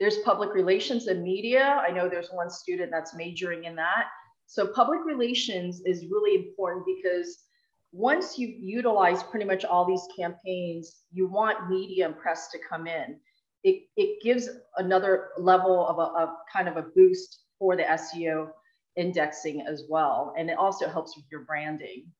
There's public relations and media. I know there's one student that's majoring in that. So public relations is really important because once you utilize pretty much all these campaigns, you want media and press to come in. It, it gives another level of a of kind of a boost for the SEO indexing as well. And it also helps with your branding.